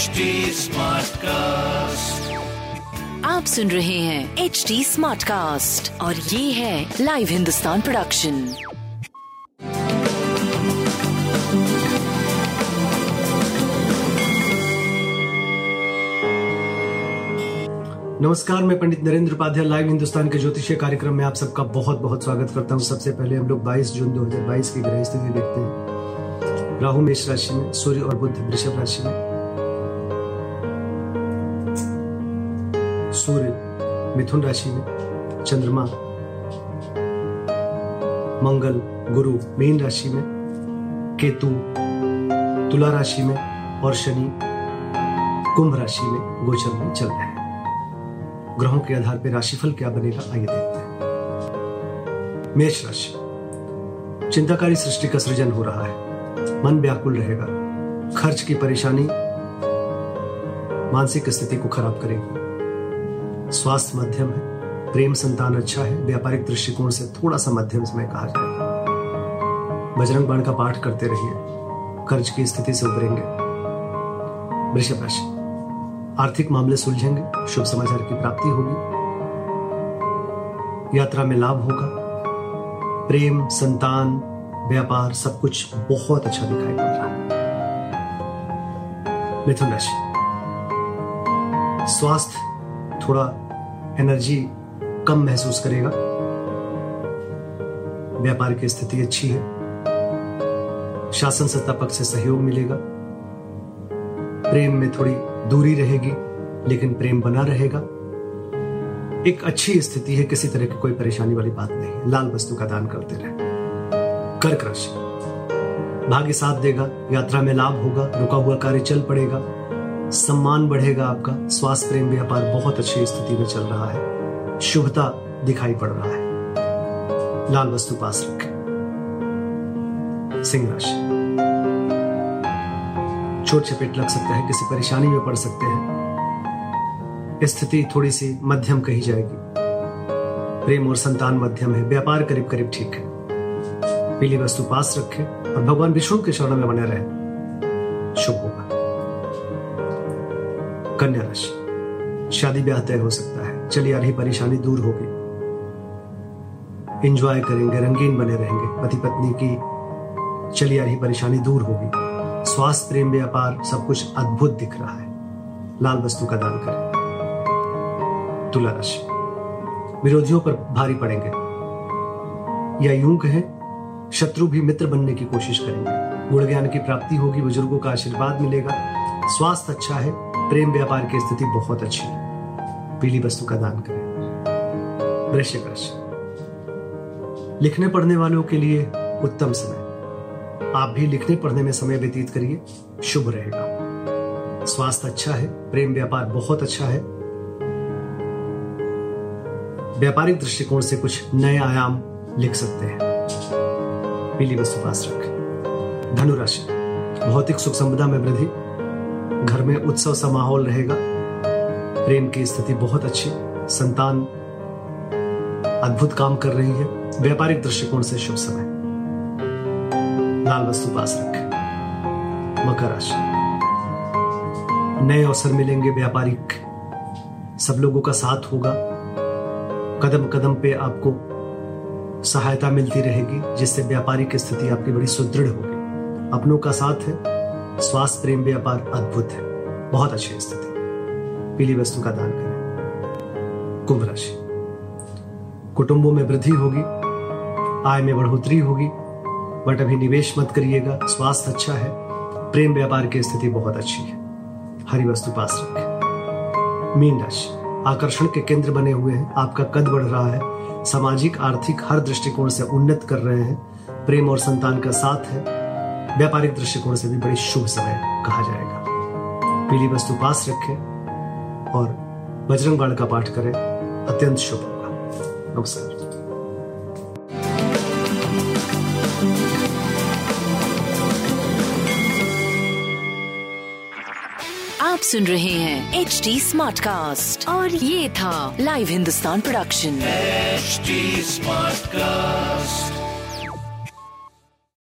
HD Smartcast. आप सुन रहे हैं एच डी स्मार्ट कास्ट और ये है लाइव हिंदुस्तान प्रोडक्शन नमस्कार मैं पंडित नरेंद्र उपाध्याय लाइव हिंदुस्तान के ज्योतिषीय कार्यक्रम में आप सबका बहुत बहुत स्वागत करता हूँ। सबसे पहले हम लोग 22 जून 2022 की ग्रह स्थिति देखते हैं। राहु मेष राशि में सूर्य और बुद्ध वृषभ राशि में। सूर्य, मिथुन राशि में, चंद्रमा, मंगल, गुरु, मीन राशि में, केतु, तुला राशि में और शनि, कुंभ राशि में गोचर में चल रहे हैं। ग्रहों के आधार पर राशिफल क्या बनेगा, आइए देखते हैं। मेष राशि, चिंताकारी सृष्टि का सृजन हो रहा है। मन व्याकुल रहेगा। खर्च की परेशानी, मानसिक स्थिति को खराब करेगी। स्वास्थ्य मध्यम है, प्रेम संतान अच्छा है, व्यापारिक दृष्टिकोण से थोड़ा सा मध्यम समय कहा जाएगा बजरंग बाण का पाठ करते रहिए, कर्ज की स्थिति से उभरेंगे वृषभ राशि, आर्थिक मामले सुलझेंगे, शुभ समाचार की प्राप्ति होगी। यात्रा में लाभ होगा। प्रेम, संतान, व्यापार सब कुछ बहुत अच्छा दिखाई पड़ रहा है। मिथुन राशि, स्वास्थ्य थोड़ा एनर्जी कम महसूस करेगा। व्यापार की स्थिति अच्छी है। शासन सत्ता पक्ष से सहयोग मिलेगा। प्रेम में थोड़ी दूरी रहेगी, लेकिन प्रेम बना रहेगा। एक अच्छी स्थिति है, किसी तरह की कोई परेशानी वाली बात नहीं लाल वस्तु का दान करते रहे। कर्क राशि। भाग्य साथ देगा, यात्रा में लाभ होगा, रुका हुआ कार्य चल पड़ेगा। सम्मान बढ़ेगा आपका। स्वास्थ्य प्रेम व्यापार बहुत अच्छी स्थिति में चल रहा है। शुभता दिखाई पड़ रहा है। लाल वस्तु पास रखें। सिंह राशि। चोट चपेट लग सकता है, किसी परेशानी में पड़ सकते हैं। स्थिति थोड़ी सी मध्यम कही जाएगी। प्रेम और संतान मध्यम है। व्यापार करीब करीब ठीक है। पीली वस्तु पास रखें और भगवान विष्णु के शरण में बने रहे। शुभ होगा। कन्या राशि। शादी ब्याह तय हो सकता है। चली आ रही परेशानी दूर होगी इंजॉय करेंगे, रंगीन बने रहेंगे। पति पत्नी की चली आ रही परेशानी दूर होगी स्वास्थ्य, प्रेम, व्यापार, सब कुछ अद्भुत दिख रहा है। लाल वस्तु का दान करें। तुला राशि। विरोधियों पर भारी पड़ेंगे। या यूँ कहें, शत्रु भी मित्र बनने की कोशिश करेंगे। गुण ज्ञान की प्राप्ति होगी, बुज़ुर्गों का आशीर्वाद मिलेगा। स्वास्थ्य अच्छा है प्रेम व्यापार की स्थिति बहुत अच्छी है। पीली वस्तु का दान करें। वृश्चिक राशि। लिखने पढ़ने वालों के लिए उत्तम समय। आप भी लिखने पढ़ने में समय व्यतीत करिए। शुभ रहेगा। स्वास्थ्य अच्छा है, प्रेम व्यापार बहुत अच्छा है। व्यापारिक दृष्टिकोण से कुछ नए आयाम लिख सकते हैं। पीली वस्तु पास रखें। धनुराशि भौतिक सुख संपदा में वृद्धि। घर में उत्सव सा माहौल रहेगा। प्रेम की स्थिति बहुत अच्छी, संतान अद्भुत काम कर रही है। व्यापारिक दृष्टिकोण से शुभ समय। लाल वस्तु पास रखें। मकर राशि। नए अवसर मिलेंगे व्यापारिक। सब लोगों का साथ होगा। कदम कदम पे आपको सहायता मिलती रहेगी, जिससे व्यापारिक स्थिति आपकी बड़ी सुदृढ़ होगी। अपनों का साथ है। स्वास्थ्य प्रेम व्यापार अद्भुत है। बहुत अच्छी स्थिति। पीली वस्तु का दान करें। कुंभ राशि। कुटुंबों में वृद्धि होगी। आय में बढ़ोतरी होगी। बट अभी निवेश मत करिएगा। स्वास्थ्य अच्छा है। प्रेम व्यापार की स्थिति बहुत अच्छी है। हरी वस्तु पास रखें। मीन राशि। आकर्षण के केंद्र बने हुए हैं। आपका कद बढ़ रहा है। सामाजिक, आर्थिक, हर दृष्टिकोण से उन्नत कर रहे हैं। प्रेम और संतान का साथ है। व्यापारिक दृष्टिकोण से भी बड़ी शुभ समय कहा जाएगा। पीली वस्तु पास रखें और बजरंग बाण का पाठ करें। अत्यंत शुभ होगा। नमस्कार। आप सुन रहे हैं एच डी स्मार्ट कास्ट और ये था live Hindustan production HD Smartcast.